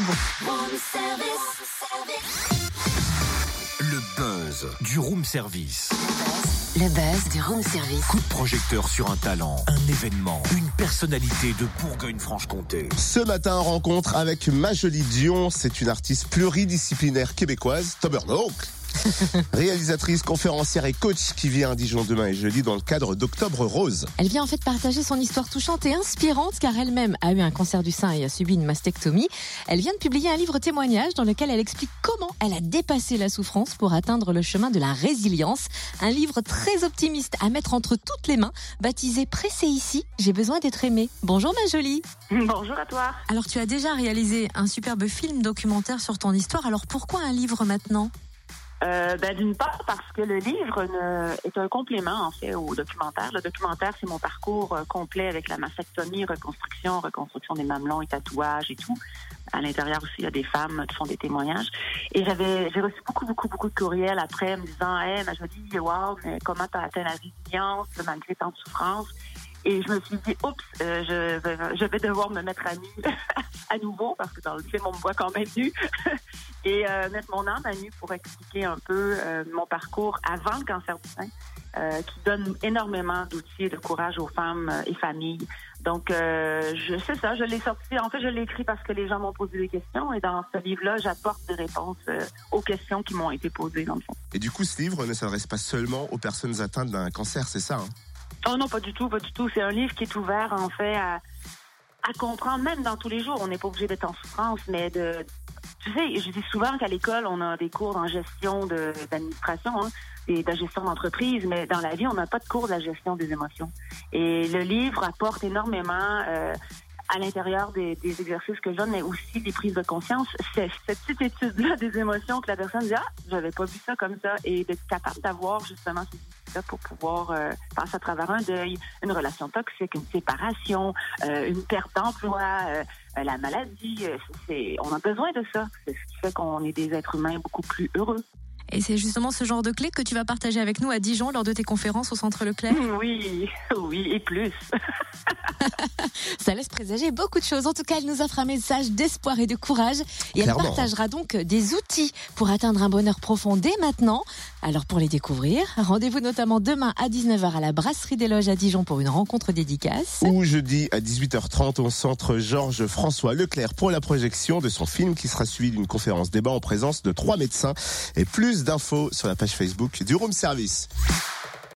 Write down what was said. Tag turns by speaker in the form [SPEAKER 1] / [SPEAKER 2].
[SPEAKER 1] bon.
[SPEAKER 2] Le buzz du room service.
[SPEAKER 3] Le buzz du room service.
[SPEAKER 2] Coup de projecteur sur un talent, un événement, une personnalité de Bourgogne-Franche-Comté.
[SPEAKER 4] Ce matin, rencontre avec Majolie Dion. C'est une artiste pluridisciplinaire québécoise, Tabernacle. Réalisatrice, conférencière et coach qui vient à Dijon demain et jeudi dans le cadre d'Octobre Rose.
[SPEAKER 1] Elle vient en fait partager son histoire touchante et inspirante car elle-même a eu un cancer du sein et a subi une mastectomie. Elle vient de publier un livre témoignage dans lequel elle explique comment elle a dépassé la souffrance pour atteindre le chemin de la résilience. Un livre très optimiste à mettre entre toutes les mains, baptisé Pressé ici, j'ai besoin d'être aimée. Bonjour ma jolie.
[SPEAKER 5] Bonjour à toi.
[SPEAKER 1] Alors tu as déjà réalisé un superbe film documentaire sur ton histoire, alors pourquoi un livre maintenant?
[SPEAKER 5] Euh, ben, D'une part, parce que le livre est un complément, en fait, au documentaire. Le documentaire, c'est mon parcours euh, complet avec la mastectomie, reconstruction, reconstruction des mamelons et tatouages et tout. À l'intérieur aussi, il y a des femmes qui font des témoignages. Et j'avais, j'ai reçu beaucoup, beaucoup, beaucoup de courriels après me disant, hey, mais je me dis, wow, mais comment t'as atteint la résilience malgré tant de souffrance? Et je me suis dit, oups, euh, je, je vais devoir me mettre à nu à nouveau, parce que dans le film, on me voit quand même nu. et euh, mettre mon âme à nu pour expliquer un peu euh, mon parcours avant le cancer du sein, euh, qui donne énormément d'outils et de courage aux femmes et familles. Donc, je sais ça, je l'ai sorti. En fait, je l'ai écrit parce que les gens m'ont posé des questions et dans ce livre-là, j'apporte des réponses aux questions qui m'ont été posées dans le fond.
[SPEAKER 4] Et du coup, ce livre ne s'adresse pas seulement aux personnes atteintes d'un cancer, c'est ça hein?
[SPEAKER 5] Oh non, pas du tout, pas du tout. C'est un livre qui est ouvert en fait à, à comprendre, même dans tous les jours. On n'est pas obligé d'être en souffrance, mais de, tu sais, je dis souvent qu'à l'école, on a des cours en gestion d'administration hein, et de gestion d'entreprise, mais dans la vie, on n'a pas de cours de la gestion des émotions. Et le livre apporte énormément euh, à l'intérieur des, des, exercices que je donne, mais aussi des prises de conscience. C'est cette petite étude-là des émotions que la personne dit, ah, j'avais pas vu ça comme ça, et d'être capable d'avoir justement ces outils-là pour pouvoir euh, passer à travers un deuil, une relation toxique, une séparation, euh, une perte d'emploi, euh, la maladie. c'est, on a besoin de ça. C'est ce qui fait qu'on est des êtres humains beaucoup plus heureux.
[SPEAKER 1] Et c'est justement ce genre de clé que tu vas partager avec nous à Dijon lors de tes conférences au Centre Leclerc
[SPEAKER 5] Oui, oui, et plus.
[SPEAKER 1] Ça laisse présager beaucoup de choses. En tout cas, elle nous offre un message d'espoir et de courage. Et elle partagera donc des outils pour atteindre un bonheur profond dès maintenant. Alors pour les découvrir, rendez-vous notamment demain à 19h à la Brasserie des Loges à Dijon pour une rencontre dédicace.
[SPEAKER 4] Ou jeudi à 18h30 au Centre Georges François Leclerc pour la projection de son film qui sera suivi d'une conférence débat en présence de trois médecins et d'infos sur la page Facebook du Room Service.